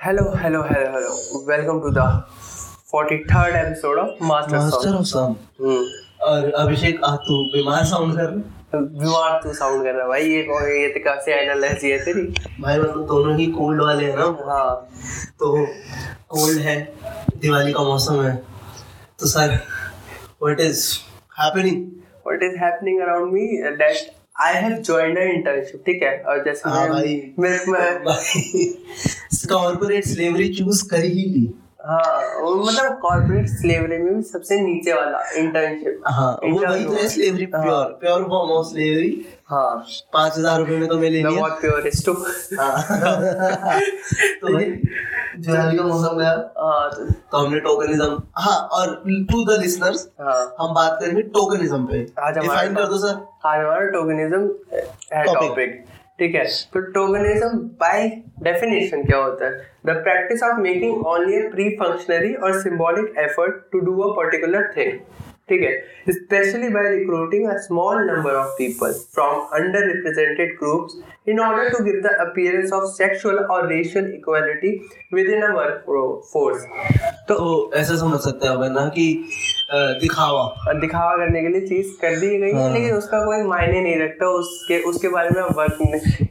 Hello, hello, hello, hello. Welcome to the 43rd episode of Master master Song. Of song hmm और अभिषेक आ तू बीमार sound कर रहा बीमार तू साउंड कर रहा है भाई ये कौन ये तो कैसे एनालॉजी है तेरी। भाई मतलब दोनों ही कोल्ड वाले हैं ना। हाँ। तो कोल्ड है दिवाली का मौसम है। तो sir what is happening what is happening around me? Uh, that have joined a internship ठीक है? और जैसे हाँ मैं भाई। मैं मैं कॉर्पोरेट स्लेवरी चूज़ कर ही ली। हाँ मतलब कॉर्पोरेट स्लेवरी में भी सबसे नीचे वाला इंटर्नशिप हाँ वो भाई तो है slavery pure pure form of slavery हाँ। पाँच हज़ार रुपए में तो मैं ले लिया बहुत प्योरिस्ट हूँ। हाँ। तो भाई का मौसम गया हाँ तो तो हमने टोकनिज्म हाँ और टू द लिसनर्स हाँ। हम बात करेंगे टोकनिज्म पे। आज डिफाइन कर दो सर आज हमारा टोकनिज्म टॉपिक ठीक है तो टोकनिज्म बाय डेफिनेशन क्या होता है? The practice of making only a perfunctory और symbolic effort to do a particular thing ठीक है specially by recruiting a small number of people from underrepresented groups in order to give the appearance of sexual और racial equality within a workforce तो ऐसा समझ सकते हैं ना कि दिखावा दिखावा करने के लिए चीज़ कर दी गई है हाँ। लेकिन उसका कोई मायने नहीं रखता उसके उसके बारे में वर्क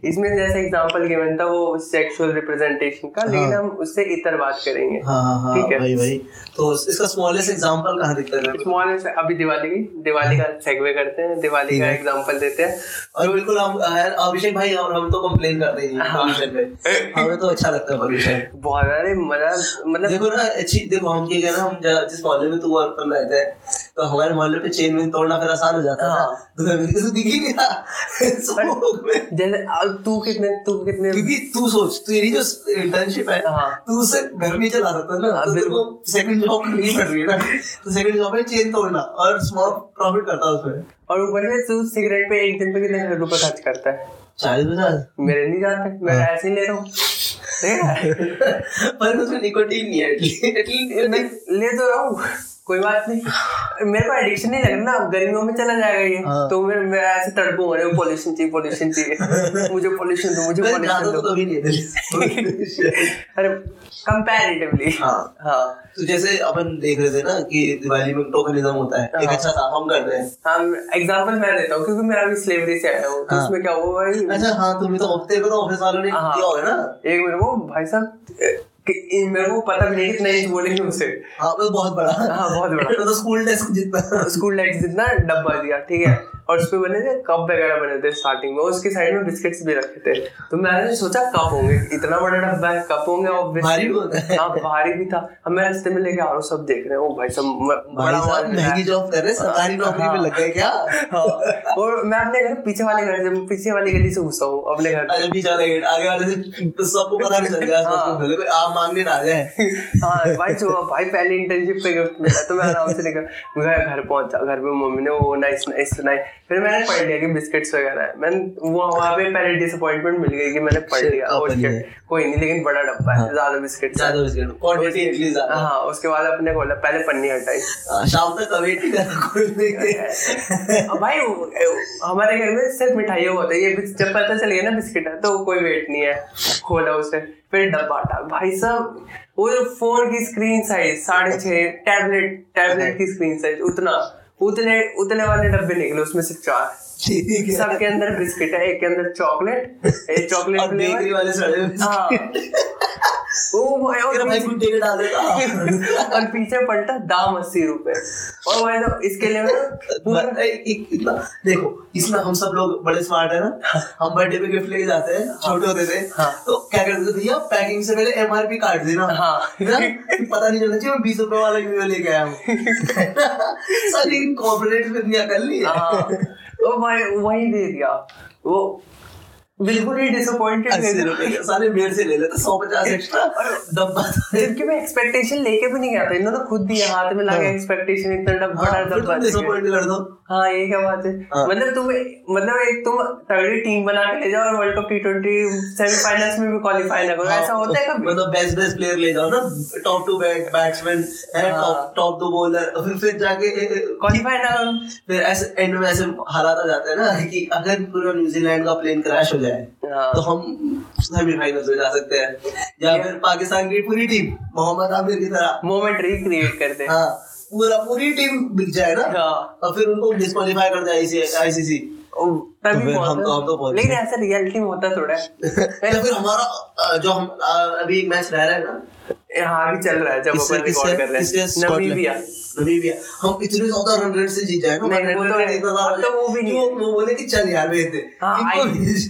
इसमें जैसे एग्जांपल गिवन था वो सेक्सुअल रिप्रेजेंटेशन का लेकिन हाँ। हम उससे इतर बात करेंगे हाँ हाँ हाँ ठीक है। भाई भाई तो इसका स्मॉलेस्ट एग्जांपल कहाँ दिखता है स्मॉल से अभी दिवाली की दिवाली का सेगवे करते हैं दिवाली का है। एग्जांपल देते हैं और बिल्कुल हम अभिषेक भाई और हम तो कंप्लेन करते ही हाँ। पे हमें तो अच्छा लगता है पोल्यूशन बहुत सारे मज़ा मतलब देखो ना अच्छी देखो हम क्या कहना हम जिस मोहल्ले में तू वर्क कर रहे थे तो हमारे मोहल्ले पे चेन में तोड़ना फिर आसान हो जाता है तो किसी दिख ही जैसे तू कितने तू कितने क्योंकि तू सोच तेरी जो इंटर्नशिप है हाँ। तू उससे घर चला सकता ना। हाँ, तो तेरे को सेकंड जॉब नहीं पड़ रही है ना। तो सेकंड जॉब है चेन तोड़ना और स्मॉल प्रॉफिट करता है उसमें। और ऊपर से तू सिगरेट पे एक दिन पे कितने रुपए खर्च करता है? चालीस पचास। मेरे नहीं जाते मैं। ऐसे ही ले रहा है। पर उसमें निकोटीन नहीं है ले तो रहा हूँ कोई बात नहीं। मेरे को एडिक्शन नहीं लगना अब गर्मियों में चला जाएगा ये। हाँ। तो मैं मैं ऐसे तड़पूँगा अरे पोल्यूशन चाहिए पोल्यूशन चाहिए। मुझे पोल्यूशन दो मुझे पोल्यूशन तो दो। कभी नहीं अरे कंपैरेटिवली हाँ हाँ। तो जैसे अपन देख रहे थे ना कि दिवाली में टोकनिज्म होता है। एक हाँ। अच्छा काम हम करते हैं। हम एग्जांपल मैं देता हूँ क्योंकि मैं अभी स्लेवरी से आया हूँ। तो हाँ। उसमें क्या हुआ भाई? अच्छा हाँ तुम्हें तो हफ़्ते को तो ऑफ़िस वालों ने हाँ। दिया होगा ना। एक मेरे को भाई साहब मेरे को पता भी नहीं कितना इंच बोलेंगे उसे। हाँ वो बहुत बड़ा। हाँ, बहुत बड़ा। तो स्कूल डेस्क जितना। स्कूल डेस्क जितना डब्बा दिया ठीक है? और उसपे बने थे कप वगैरह बने थे स्टार्टिंग में उसके साइड में बिस्किट्स भी रखे थे। तो मैंने सोचा कप होंगे इतना बड़ा डब्बा है कप होंगे और भारी भी हाँ। भारी भी था। हम मैं रास्ते में लेके आ रहा हूँ सब देख रहे हैं। ओ भाई सब बड़ा महँगी जॉब कर रहे हैं सरकारी नौकरी में लग गए क्या? हाँ। और मैं अपने घर पीछे वाले घर से पीछे वाली गली से घुसा हूँ अपने घर पीछे वाले गेट आगे वाले से सबको पता नहीं चल गया हाँ। आप मांगने ना जाए। हाँ भाई भाई पहले इंटर्नशिप पे मिला तो मैं आराम से मैं घर पहुँचा घर पे मम्मी ने वो नाइस नाइस सुनाई फिर मैंने पढ़ लिया कि बिस्किट्स वगैरह है। मैं वो वहाँ पे पहले डिसअपॉइंटमेंट मिल गई कि मैंने पढ़ लिया। और। कोई नहीं लेकिन बड़ा डब्बा है। हाँ। ज़्यादा बिस्किट्स ज़्यादा बिस्किट क्वांटिटी इतनी ज़्यादा। हाँ उसके बाद अपने खोला पहले पन्नी हटाई। हाँ, शाम तक वेट कर खोलने के। अब भाई हमारे घर में सिर्फ़ मिठाइयों होता है। ये जब पता चल गया ना बिस्किट है तो कोई वेट नहीं है। खोला उसे फिर डब्बा हटा। भाई साहब वो जो फ़ोन की स्क्रीन साइज़ साढ़े छः टैबलेट टैबलेट की स्क्रीन साइज़ उतना। उतने उतने वाले डब्बे निकले उसमें से चार। सबके अंदर बिस्किट है एक के अंदर चॉकलेट एक चॉकलेट और बेकरी वाले सड़े हाँ। ओ भाई और भाई गुड्डे के डाल देता और पीछे पलटा दाम अस्सी रुपए। और भाई साहब इसके लिए ना देखो इसमें हम सब लोग बड़े स्मार्ट है ना। हम बर्थडे पे गिफ्ट लेके जाते हैं छोटे होते थे। हाँ। तो क्या करते थे भैया? पैकिंग से पहले एमआरपी काट देना। हाँ। पता नहीं चलना चाहिए मैं बीस रुपए वाला लेके आया हूँ। सारी कॉर्पोरेट में इतनी अकल है। ओ भाई वही दे दिया। वो बिल्कुल ही डिसअपॉइंटेड सारे मेरे से ले लेते सौ पचास एक्स्ट्रा डब्बा जबकि मैं एक्सपेक्टेशन लेके भी नहीं गया था इन्होंने खुद दिया हाथ में लगा। एक्सपेक्टेशन इतना डब- बड़ा डब्बा दे कर दो। हाँ ये क्या बात है। हाँ। मतलब तुम मतलब एक तुम तगड़ी टीम बना के ले जाओ और world cup T twenty semifinals में भी क्वालिफाई ना करो। ऐसा होता है कभी? मतलब बेस्ट बेस्ट प्लेयर ले जाओ ना top two batsman. Top top दो बॉलर फिर जाके क्वालिफाई ना करो। फिर ऐसे एंड में ऐसे हालात आ जाते हैं ना कि अगर पूरा न्यूजीलैंड का प्लेन क्रैश हो जाए हाँ। तो हम सेमीफाइनल में जा सकते हैं। या फिर पाकिस्तान की पूरी टीम मोहम्मद आमिर की तरह। मोमेंट रिक्रिएट करते हैं हाँ पूरा पूरी टीम बिक जाए ना। हाँ। और फिर उनको डिस्कालीफाई कर जाए आईसीसी तभी फिर हम तो- हम तो पहुँच लेकिन ऐसा रियलिटी में होता थोड़ा। फिर हमारा जो हम अभी मैच रह रहा है ना हाँ भी चल रहा है जब अपन रिकॉर्ड कर रहे हैं। नमीबिया नमीबिया हम इतने ज़्यादा रन रेट से जीत जाए ना नहीं, वो तो है। अब तो वो भी नहीं वो वो बोले कि चल यार भेज दे। हाँ।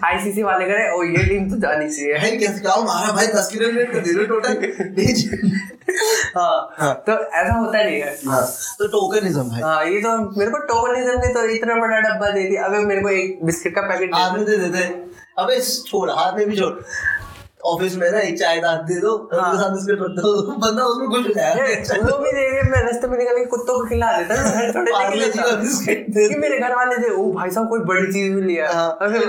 आईसीसी वाले करे ये टीम तो जानी चाहिए। भाई कैसे क्या भाई दस की रन रेट कर दे रहे टोटल हाँ हाँ। तो ऐसा होता नहीं है। हाँ तो टोकनिज्म भाई। हाँ ये तो मेरे को टोकनिज्म ने तो इतना बड़ा डब्बा दे दिया। अबे मेरे को एक बिस्किट का पैकेट हाथ में दे देते। अबे छोड़ हाथ में भी छोड़। ऑफ़िस में ना एक चाय दांत दे दो हाँ। उसके साथ बिस्किट रख दो बंदा उसमें खुश हो जाएगा। वो भी देखे मैं रास्ते में निकल के कुत्तों को खिला देता ना घर थोड़े लेके जी का दे कि मेरे घर वाले थे ओ भाई साहब कोई बड़ी चीज़ भी लिया हाँ। अबे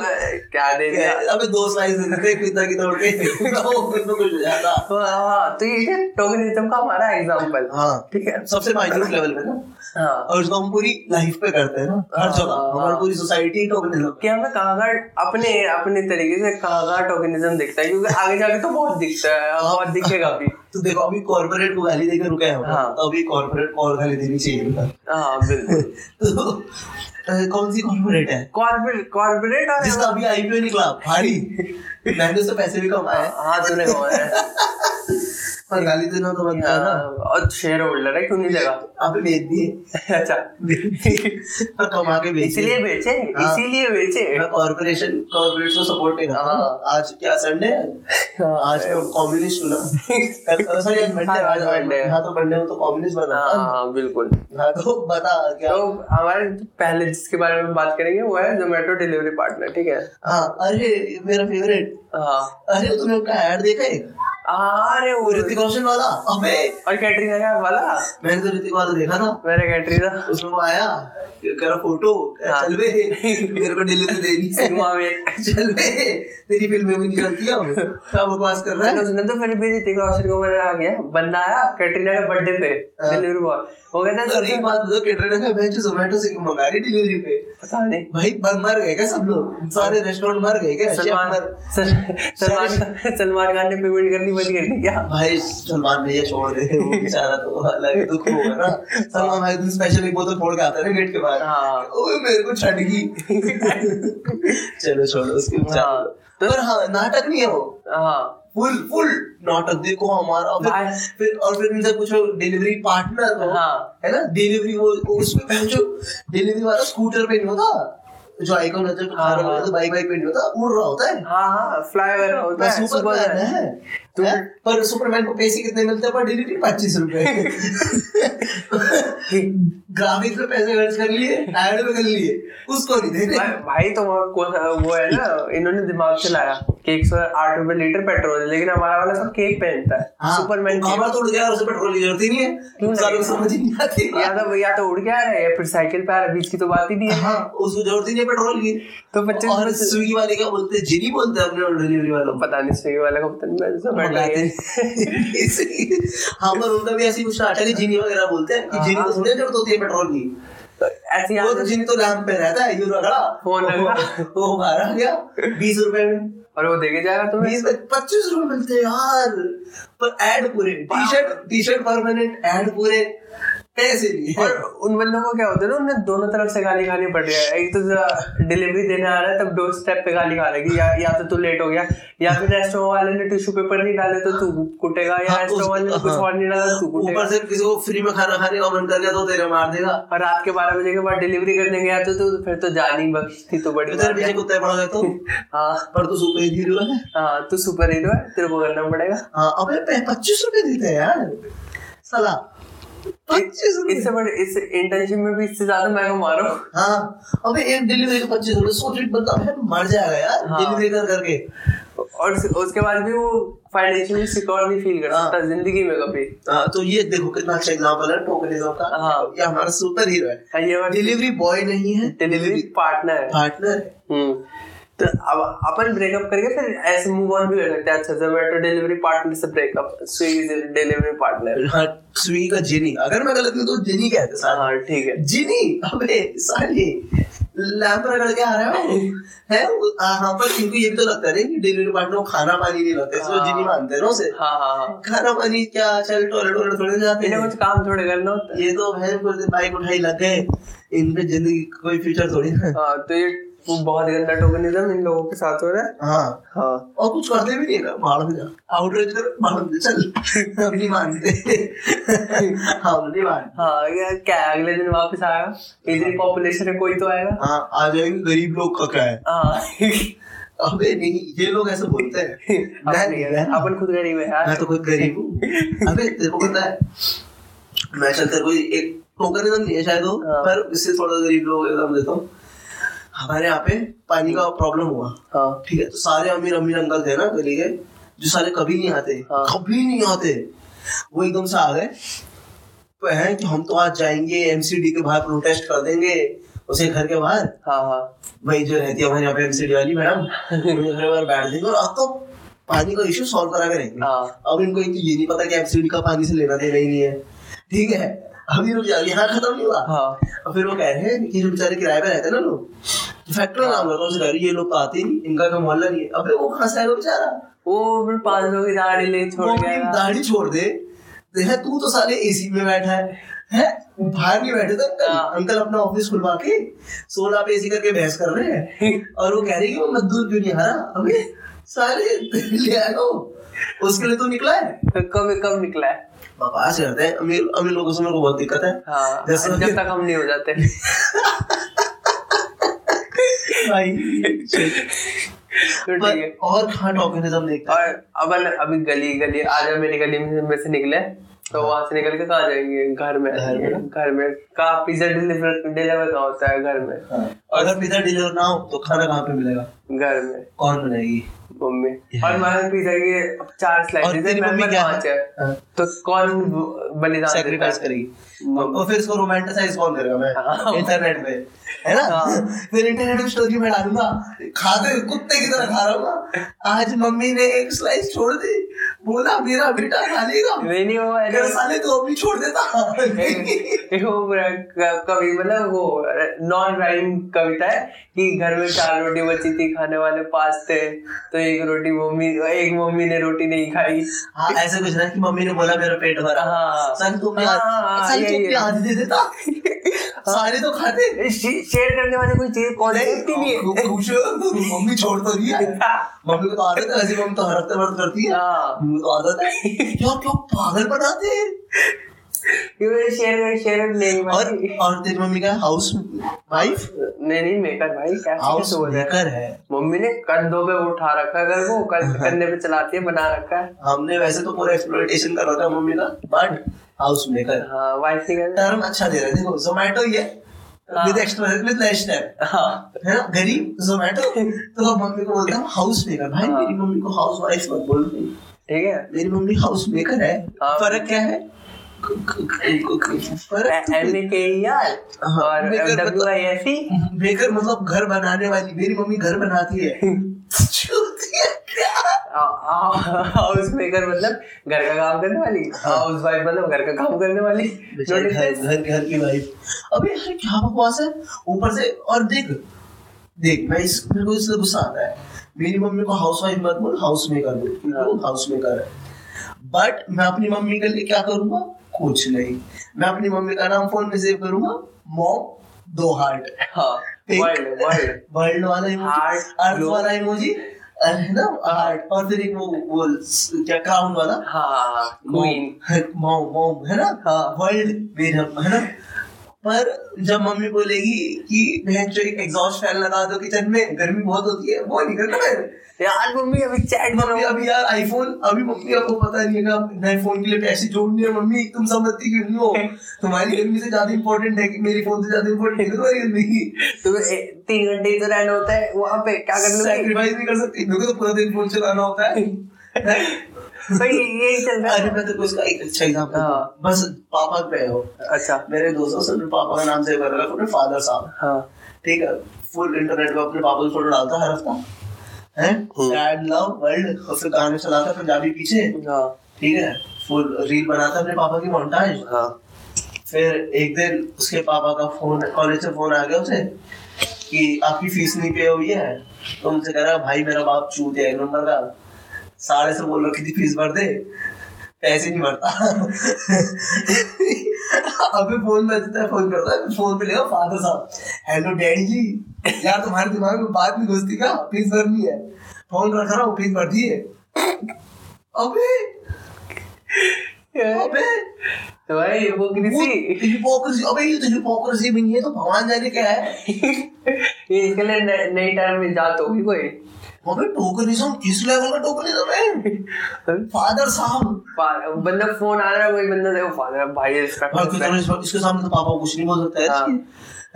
क्या दे दिया। अबे दो स्लाइस दे देते पिता की तोड़ के। वो उसमें खुश हो जाता। हाँ हाँ, तो ये है टोकनिज्म का हमारा एग्जांपल हाँ। ठीक है। सबसे माइन्यूट लेवल पे ना। हाँ। और उसको हम पूरी लाइफ पे करते हैं ना हर जगह। हाँ, हमारी हाँ। पूरी सोसाइटी टोकनिज्म कि हमें कहाँ अपने अपने तरीके से कहाँ टोकनिज्म दिखता है? क्योंकि आगे जाके तो बहुत दिखता है अब बहुत दिखेगा भी। तो देखो अभी कॉर्पोरेट को गाली देकर रुके हैं हाँ। तो अभी कॉर्पोरेट को और गाली देनी चाहिए हाँ बिल्कुल। तो कौन सी कॉर्पोरेट है? कॉर्पोरेट कॉर्पोरेट और जिसका अभी आईपीओ निकला भारी। मैंने से पैसे भी कमाए। हाँ तूने कमाया है पर गाली देना तो बनता है ना। हाँ, और शेयर होल्डर है क्यों नहीं आपने बेच दिए। अच्छा। पर कमा के बेच इसलिए बेचे हाँ। इसीलिए बेचे कॉर्पोरेशन कॉर्पोरेट को सपोर्ट नहीं हाँ। आज क्या संडे आज तो कम्युनिस्ट हूँ ना सॉरी आज मंडे हाँ, आज है। हाँ तो मंडे तो कम्युनिस्ट बना। हाँ हाँ बिल्कुल। हाँ तो बता क्या। तो हमारे पहले जिसके बारे में बात करेंगे वो है जोमेटो डिलीवरी पार्टनर ठीक है? हाँ अरे मेरा फेवरेट हाँ। अरे तुमने उनका ऐड देखा है? अरे वो ऋतिक रोशन वाला? अबे! और कैटरीना कैफ वाला? मैंने तो ऋतिक वाला देखा था। मेरे कैटरीना। उसमें वो आया फ़ोटो हाँ। चल बे। मेरे को देनी है सिनेमा में। चल बे। तेरी फ़िल्में भी निकलती है क्या बकवास कर रहा है? उसने तो फिर भी ऋतिक रोशन को मैंने आ गया बंदा आया कैटरीना के बर्थडे पे हाँ। डिलीवरी बॉय वो कहता है एक बात बताओ कैटरीना का मैं जो जोमेटो से मंगा रही डिलीवरी पे। पता नहीं। भाई मर गए क्या सब लोग? सारे रेस्टोरेंट मर गए क्या? सलमान सलमान खान- ने पेमेंट कर करनी बंद कर दी क्या भाई सलमान भैया छोड़ दे वो बेचारा तो अलग दुख होगा ना। सलमान भाई तो स्पेशल एक बोतल फोड़ के आता है ना गेट के बाहर। हाँ। ओए मेरे को छट गई चलो छोड़ो उसके हाँ। पर हाँ नाटक नहीं है वो। हाँ। फुल फुल नाटक देखो हमारा फिर, फिर और फिर इनसे पूछो डिलीवरी पार्टनर हो हाँ। है ना? डिलीवरी वो उसमें पहन जो डिलीवरी वाला स्कूटर पे नहीं होता? जो आइकॉन होता है कार हाँ। होता बाइक बाइक पे नहीं होता? उड़ रहा होता है। हाँ हाँ फ्लाईओवर होता है सुपर है। तो- हैं? पर सुपरमैन को पैसे कितने मिलते हैं? पर डिलीवरी पच्चीस रुपए। ग्राफिक्स पे पैसे खर्च कर लिए एड में कर लिए। उसको नहीं दे भाई रहे भाई तो वो है ना इन्होंने दिमाग चलाया कि एक सौ आठ रुपए लीटर पेट्रोल है लेकिन हमारा वाला सब केक पहनता है। हाँ, सुपरमैन हमारा तो उड़ गया उसे पेट्रोल की ज़रूरत ही नहीं है। क्यों सालों? को समझ ही नहीं आती। या तो या तो उड़ गया है या फिर साइकिल पे आ रहा बीच की तो बात ही नहीं है। हाँ उसको ज़रूरत ही नहीं है पेट्रोल की। तो पच्चीस और स्विगी वाले क्या बोलते हैं? जिनी बोलते हैं अपने डिलीवरी वालों पता नहीं स्विगी वाले को पता नहीं तो मंगाते हैं। हाँ। पर उनका भी ऐसी कुछ नाटक है जिनी वगैरह बोलते हैं कि हाँ, जिनी को। थोड़ी ज़रूरत होती है पेट्रोल की। ऐसी वो तो जिन तो लैंप पे रहता है यूरो का फ़ोन लगा वो मारा गया बीस रुपए में। और वो देखे जाएगा तुम्हें? बीस पच्चीस रुपए मिलते हैं यार। पर एड पूरे T shirt T shirt permanent ad पूरे। पैसे नहीं और उन बंदों को क्या होता है ना उन्हें दोनों तरफ़ से गाली खानी पड़ रही है। एक तो डिलीवरी देने आ रहा है तब डोर स्टेप पे गाली खा रहेगी या या तो तू लेट हो गया या फिर रेस्टोरेंट वाले ने टिश्यू पेपर नहीं डाले तो तू कुटेगा या हाँ, रेस्टोरेंट वाले ने कुछ हाँ। और नहीं डाला तो तू कुटेगा। ऊपर से किसी को फ्री में खाना खाने का मन कर गया तो तेरे मार देगा। और रात के बारह बजे के बाद डिलीवरी करने गया तो, तो फिर तो जान ही बख्श थी तो बड़ी तेरे पीछे कुत्ते पड़ गए तो। हाँ। पर तू सुपर हीरो है। हाँ तू सुपर हीरो है तेरे को करना पड़ेगा। हाँ अबे पच्चीस रुपए देते हैं यार। साला पच्चीस रुपए इससे बड़े इस इंटर्नशिप में भी इससे ज़्यादा मैं कमा रहा हूँ। हाँ अबे एक डिलीवरी के पच्चीस रुपए सोच रही बंदा भाई मर जाएगा यार हाँ। डिलीवरी कर करके। और उसके बाद भी वो फाइनेंशियली सिक्योर नहीं फील कर हाँ। सकता ज़िंदगी में कभी। हाँ, तो ये देखो कितना अच्छा एग्जांपल है टोकनिज्म का। हाँ। ये हमारा सुपर हीरो है। हाँ, डिलीवरी बॉय नहीं है। डिलीवरी पार्टनर है। पार्टनर है। हम्म। तो अब अपन ब्रेकअप करके फिर ऐसे मूव ऑन भी कर सकते हैं। अच्छा जोमेटो डिलीवरी पार्टनर से ब्रेकअप स्विगी डिलीवरी पार्टनर हाँ स्विगी का जिनी अगर मैं गलत नहीं तो जिनी कहते हैं हाँ ठीक है। जिनी अबे साले लैंप रगड़ के आ रहा है है हाँ पर इनको ये भी तो लगता है कि डिलीवरी पार्टनर को खाना पानी नहीं लगता इसको हाँ। जी नहीं मानते हैं ना उसे। हाँ हाँ हाँ। खाना पानी क्या चल टॉयलेट वॉयलेट थोड़े जाते हैं। कुछ काम थोड़े करना होता है। ये तो है पूरे बाइक उठाई लग गए। इन पे ज़िंदगी कोई फ्यूचर थोड़ी ना। हाँ तो ये बहुत गंदा टोकनिज्म इन लोगों के साथ हो रहा है। हाँ। हाँ। और कुछ करते भी नहीं है बाहर में जा। आउटरीच कर बाहर में चल हम नहीं मानते। हम नहीं मानते। हाँ ये क्या अगले दिन वापस आएगा इतनी पॉपुलेशन है कोई तो आएगा। हाँ आ जाएँगे गरीब लोग का क्या है? हाँ। अबे नहीं ये लोग ऐसे बोलते हैं। मैं नहीं है, है अपन खुद गरीब है यार। मैं तो खुद गरीब हूँ। अबे तेरे को पता है मैं चल तेरे को एक टोकनिज्म नहीं है शायद वो हाँ। पर इससे थोड़ा गरीब लोग एग्ज़ाम देता हूँ। हमारे यहाँ पे पानी का प्रॉब्लम हुआ। हाँ। ठीक है तो सारे अमीर अमीर अंकल थे ना गली के जो सारे कभी नहीं आते हाँ। कभी नहीं आते वो एकदम से आ गए। तो है कि हम तो आज जाएँगे एमसीडी के बाहर प्रोटेस्ट कर देंगे उसे घर के बाहर। हाँ हाँ। वही जो रहती है हमारे यहाँ पे एमसीडी वाली मैडम घर बाहर बैठ देंगे और अब तो पानी का इश्यू सॉल्व करा के रहेंगे। हाँ। अब इनको एक तो ये नहीं पता कि एमसीडी का पानी से लेना देना ही नहीं है। ठीक है अभी रुक जाओ यहाँ खत्म नहीं हुआ। हाँ। और फिर वो कह रहे हैं कि जो बेचारे किराए पे रहते हैं ना लोग फैक्ट्री नाम लगा उसे कह रही ये लोग तो आते नहीं इनका का मोहल्ला नहीं है। अबे वो कहाँ से आएगा बेचारा। वो फिर पाँच सौ की दाढ़ी ले छोड़ गया। दाढ़ी छोड़ दे। देखा तू तो साले एसी में बैठा है। हैं? बाहर नहीं बैठे थे अंकल। हाँ। अंकल अपना ऑफ़िस खुलवा के सोलह पे एसी करके बहस कर रहे हैं। और वो कह रही है कि वो मजदूर क्यों नहीं हरा अबे साले ले वो। उसके लिए तो निकला है। तो कब कब निकला है? बकवास करते हैं। अमीर अमीर लोगों से मेरे को बहुत दिक्कत है। हाँ जैसे- जब तक हम नहीं हो जाते। भाई। तो है। और कहाँ टोकनिज्म देखता और अपन अभी गली गली आज मेरी गली में से निकले। तो वहाँ से निकल के कहाँ जाएँगे? घर में। घर में? घर में। कहाँ पिज्जा डिलीवर डिलीवर कहाँ होता है घर में? हाँ। अगर पिज्जा डिलीवर ना हो तो खाना कहाँ पे मिलेगा? घर में। कौन बनाएगी मम्मी। और मैंने पिज्जा के चार और स्लाइसेस मम्मी क्या है? हाँ। तो कौन बलिदान सेक्रीफाइस है? करेगी। और फिर इसको रोमांटिसाइज कौन करेगा? मैं हाँ। इंटरनेट पे। है ना? हाँ। फिर इंटरनेट स्टोरी में डालूँगा। खाते कुत्ते की तरह खा रहा हूँ आज मम्मी ने एक स्लाइस छोड़ दी। बोला मेरा बेटा खा लेगा। नहीं नहीं वो अगर साले तो अपनी छोड़ देता। वो क- कवि मतलब वो नॉन राइम कविता है कि घर में चार रोटी बची थी खाने वाले पास थे तो एक रोटी मम्मी एक मम्मी ने रोटी नहीं खाई। हाँ ऐसे कुछ ना कि मम्मी ने बोला मेरा पेट भरा। हाँ। साले तुम हाँ, हाँ, है। आधी दे देता। सारे तो खाते। शेयर करने वाले कोई चीज़ ही नहीं है खुश हो। मम्मी छोड़ तो रही है। मम्मी को तो आदत है वैसे मम्मी तो हर हफ़्ते वर्त करती है। हाँ। मम्मी को तो आदत है। क्या क्या पागल बनाते हैं? शेयर शेयर और और तेरी मम्मी का हाउस वाइफ नहीं नहीं मेकर भाई कैसे हाउस है? मेकर है। मम्मी ने कंधों पे उठा रखा है घर को कंधे पे चलाती है बना रखा है। हमने वैसे तो पूरा एक्सप्लोइटेशन कर रखा है मम्मी का बट हाउस मेकर हाँ वाइफ टर्म अच्छा दे रहे हैं। देखो जोमेटो ये हाँ। With extra with less step हाँ। है ना? गरीब जोमेटो तो हम मम्मी को बोलते हैं हाउस मेकर भाई हाँ। मेरी मम्मी को हाउस वाइफ मत बोल ठीक है। मेरी मम्मी हाउस मेकर है। हाँ। फ़र्क क्या है? आर हाँ, और ई मेकर मतलब घर बनाने वाली। मेरी मम्मी घर बनाती है? हाउस मेकर मतलब घर का काम करने वाली। हाउस वाइफ मतलब घर का काम करने वाली। घर घर घर की वाइफ। अबे यार क्या बकवास है? ऊपर से और देख देख मैं इस मेरे को इसलिए गुस्सा आता है। मेरी मम्मी को हाउस वाइफ मत बोल हाउस मेकर बोल। वो हाउस मेकर है। बट मैं अपनी मम्मी के लिए क्या करूँगा? कुछ नहीं। मैं अपनी मम्मी का नाम फ़ोन में सेव करूँगा। मॉम दो हार्ट हाँ। वर्ल्ड वर्ल्ड वर्ल्ड वाला इमोजी अर्थ वाला इमोजी है ना? हार्ट और फिर एक वो वो क्या क्राउन वाला? हाँ मोम मॉम है ना? हाँ। वर्ल्ड मेरा है ना? पर जब मम्मी बोलेगी कि बहन जो एक एग्जॉस्ट फ़ैन लगा दो किचन में गर्मी बहुत होती है वो नहीं करना मैं यार मम्मी अभी चैट मम्मी अभी यार आईफोन अभी मम्मी आपको पता नहीं है कि नए फ़ोन के लिए पैसे जोड़ने हैं। मम्मी तुम समझती क्यों नहीं हो? तुम्हारी गर्मी से ज़्यादा इंपॉर्टेंट है कि मेरी फ़ोन से ज़्यादा इंपॉर्टेंट है तुम्हारी गर्मी ए- तीन घंटे तो रहना होता है वहाँ पे क्या करना सैक्रिफाइस नहीं कर सकती। मेरे को तो पूरा दिन फ़ोन चलाना होता है। भाई यही चल रहा अरे मैं तेरे को एक अच्छा एग्जांपल हाँ। बस पापा पे हो। अच्छा। मेरे दोस्तों से अपने पापा का नाम सेव कर रखा अपने फादर साहब। हाँ। ठीक है? फुल इंटरनेट पे अपने पापा की फ़ोटो डालता हर हफ़्ता। है? डैड लव वर्ल्ड और फिर गाने चलाता पंजाबी पीछे। हाँ। ठीक है? फुल रील बनाता अपने पापा की मोन्टाज हाँ। फिर एक दिन उसके पापा का फ़ोन कॉलेज से फ़ोन आ गया उसे कि आपकी फ़ीस नहीं पे हुई है? तो उनसे कह रहा भाई मेरा बाप चूत है नंबर का साढ़े से बोल रहा कितनी फ़ीस भर दे। पैसे नहीं भरता। अभी फ़ोन बजता है फ़ोन करता है फ़ोन पे लेगा फादर साहब। Hello daddy ji. यार तुम्हारे दिमाग में बात नहीं घुसती क्या? फ़ीस भरनी है। फ़ोन रख रहा हूँ फ़ीस भर दी है। अबे। अबे। भाई हिपोक्रेसी हिपोक्रेसी अबे ये तो हिपोक्रेसी भी नहीं है तो भगवान जाने क्या है? ये इसके लिए नई टर्म इजाद होगी कोई। अबे टोकनिज्म किस लेवल का टोकनिज्म है? फादर साहब। बंदा फ़ोन आ रहा है कोई बंदा देखो फादर भाई और कितना इसके सामने तो पापा कुछ नहीं बोल सकता है हाँ।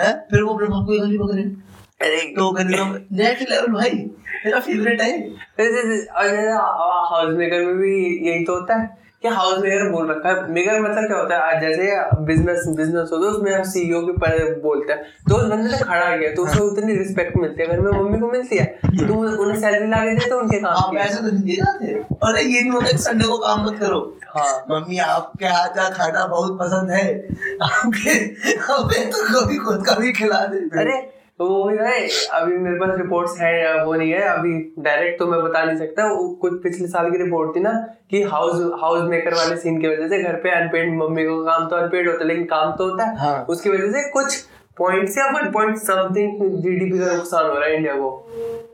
हैं? फिर वो अपने बाप को गाली पकड़े। अरे। टोकनिज्म नेक्स्ट लेवल भाई। मेरा फेवरेट है। हाउस मेकर में भी यही तो होता है। कि हाउस मेकर बोल रखा है। मेकर मतलब क्या होता है? आज जैसे बिज़नेस बिज़नेस होता है उसमें सीईओ के पर बोलता है। तो उस बंदे ने खड़ा किया तो उसे उतनी रिस्पेक्ट मिलती है। घर में मम्मी को मिलती है तो उन्हें सैलरी ला देते उनके काम पैसे तो दिए जाते। अरे ये नहीं होता संडे को काम मत करो। हाँ। मम्मी आपके हाथ का खाना बहुत पसंद है। आपके हमें तो कभी खुद का भी खिला दे अरे तो वो भी है अभी मेरे पास रिपोर्ट्स है वो नहीं है अभी डायरेक्ट तो मैं बता नहीं सकता। वो कुछ पिछले साल की रिपोर्ट थी ना कि हाउस हाउस मेकर वाले सीन की वजह से घर पे अनपेड मम्मी को काम तो अनपेड होता है लेकिन काम तो होता है। हाँ। उसकी वजह से कुछ पॉइंट या वन पॉइंट समथिंग जीडीपी का नुकसान हो रहा है इंडिया को।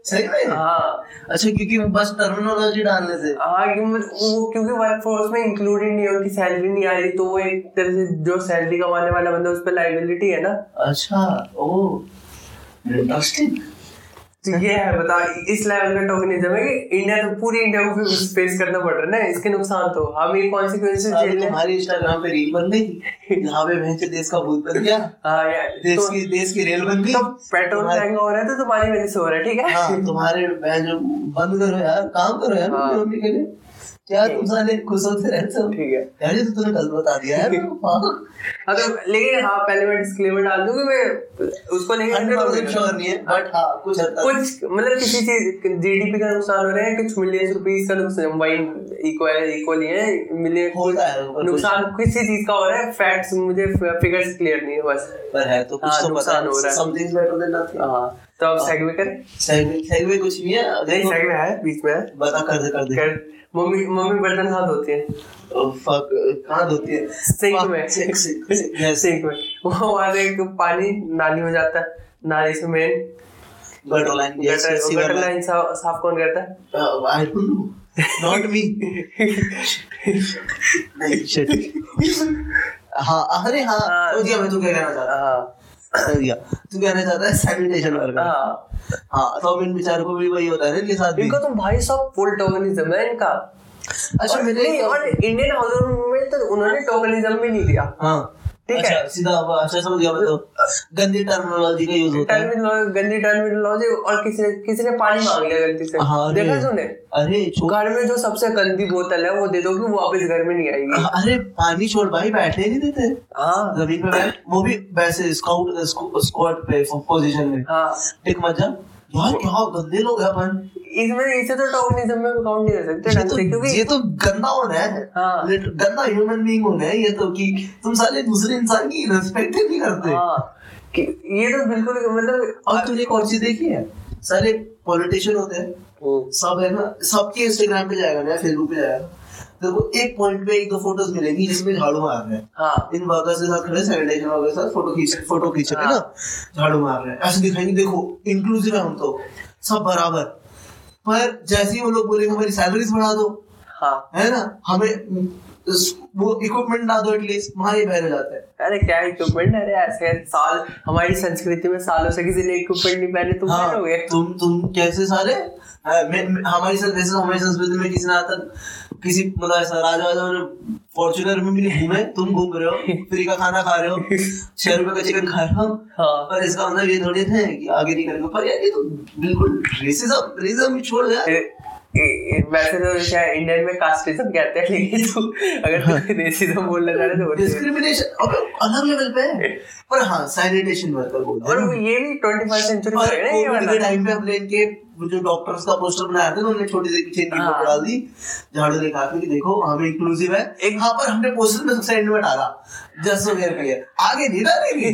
सही में? हाँ। अच्छा क्योंकि बस टर्मिनोलॉजी डालने से। हाँ क्योंकि वो क्योंकि वर्क फोर्स में इंक्लूडेड नहीं है उनकी सैलरी नहीं आ रही तो वो एक तरह से जो सैलरी कमाने वाला बंदा उस पर लाइबिलिटी है ना। अच्छा ओ। तो ये है बता इस लेवल का टोकनिज्म है कि इंडिया तो पूरी इंडिया को फिर फेस करना पड़ रहा है ना? इसके नुकसान तो। हम ये कॉन्सिक्वेंसेस झेलने तुम्हारी इंस्टाग्राम पे रील बन गई। यहाँ पे भैंस देश का भूत बन गया। हाँ यार देश तो, की देश की रेल बन गई। तो पेट्रोल महँगा हो रहा है तो तुम्हारी वजह से हो रहा है ठीक है? हाँ तुम्हारे जो बंद करो यार काम करो यार हाँ। के लिए। क्या तुम साले खुश होते रहते हो ठीक है। यार ये तो तूने गलत बता दिया यार हाँ। हाँ तो लेकिन हाँ पहले मैं डिस्क्लेमर डाल दूँ कि मैं उसको लेके हंड्रेड परसेंट श्योर नहीं है बट हाँ कुछ कुछ मतलब किसी चीज़ जीडीपी का नुकसान हो रहा है कुछ मिलियन रुपीस का नुकसान वही इक्वल इक्वली है मिलियन होता है नुकसान किसी चीज़ का हो रहा है फैक्ट्स मुझे फिगर्स क्लियर नहीं है बस। पर है तो कुछ हाँ, तो नुकसान हो। रहा है। Something is better than nothing हाँ तो अब सेगवे करें। सेगवे सेगवे कुछ नहीं है नहीं सेगवे है बीच में है। बता कर दे कर दे। मम्मी मम्मी बर्तन हाथ धोती है? कहाँ धोती है? सिंक में। सिंक में। से एक पानी नाली में जाता है। नाली से मेन गटर लाइन गटर साफ़ कौन करता है? Uh. Not नहीं shit. हाँ अरे हाँ हाँ। समझ गया मैं तू क्या कहना हाँ। समझ गया तू कहना चाहता है सैनिटेशन वर्कर हाँ। हाँ तो अब इन बेचारों को भी वही होता है इनके साथ इनका तो भाई सब फुल टोकनिज्म है इनका। अच्छा मेरे और इंडियन हाउस में तो उन्होंने टोकनिज्म भी नहीं दिया। है। अच्छा सीधा अच्छा समझ गया मतलब गंदी टर्मिनोलॉजी का यूज़ होता है। गंदी टर्मिनोलॉजी और किसी ने किसी ने पानी मांग लिया गलती से। हाँ, अरे। देखा तूने? अरे घर में जो सबसे गंदी बोतल है वो दे दो कि वापस घर में नहीं आएगी। अरे पानी छोड़ भाई बैठने नहीं देते। हाँ। ज़मीन पे बैठ वो भी वैसे स्काउट स्क्वाड पे पोजीशन में। हाँ। टिक मत जा यार क्या गंदे लोग हैं अपन। इसमें इसे तो टोकनिज्म में काउंट नहीं कर सकते ढंग तो से क्योंकि ये तो गंदा होना है। हाँ। गंदा ह्यूमन बीइंग होना है ये तो कि तुम साले दूसरे इंसान की रिस्पेक्ट ही नहीं करते। हाँ कि ये तो बिल्कुल मतलब और तुमने एक और देखी है सारे पॉलिटिशियन होते हैं हम्म, सब है ना सबके इंस्टाग्राम पे जाएगा ना फेसबुक पे जाएगा। देखो एक पॉइंट पे एक दो फ़ोटोज़ मिलेगी जिसमें झाड़ू मार रहे हैं। हाँ। इन वर्कर्स के साथ खड़े के साथ फ़ोटो खींच फ़ोटो खींच रहे हैं ना झाड़ू मार रहे हैं। ऐसे दिखाएँगे देखो इंक्लूसिव है हम तो सब बराबर। पर जैसे ही वो लोग बोलेंगे हमारी सैलरीज बढ़ा दो। हाँ। है ना? हमें वो इक्विपमेंट ला दो एटलीस्ट वहाँ ही बहरे जाते हैं। अरे क्या इक्विपमेंट अरे ऐसे साल हमारी संस्कृति में सालों से किसी ने इक्विपमेंट नहीं पहने तुम हाँ, पहनोगे? तुम तुम कैसे सारे? हाँ, मैं- मैं- हमारी वैसे तो हमारी संस्कृति में किसी ने आज तक किसी मतलब ऐसा राजा वाजा ने फॉर्चुनर में भी घूमे तुम घूम रहे हो फ्री का खाना खा रहे हो छह रुपए का चिकन खा रहे हो। हाँ। पर इसका मतलब ये थोड़ी है कि आगे नहीं करेंगे पर यार ये तो बिल्कुल रेसिज्म रेसिज्म छोड़ ए- वैसे तो शायद इंडियन में कास्टिज्म कहते हैं लेकिन तो अगर हाँ। रेसिज्म बोलना चाह रहे तो डिस्क्रिमिनेशन अब अलग लेवल पे है। पर हाँ सैनिटेशन वर्कर बोल और ये भी ट्वेंटी फ़र्स्ट सेंचुरी में है ना ये वाला। टाइम पे हम इनके वो जो डॉक्टर्स का पोस्टर बनाया था उन्होंने छोटी सी चेन हाँ। फ़ोटो डाल दी। झाड़ू ने कहा कि देखो हमें इंक्लूसिव है। एक वहाँ पर हमने पोस्टर में सबसे एंड में डाला जस्ट सो हेयर क्लियर आगे नहीं डालेंगे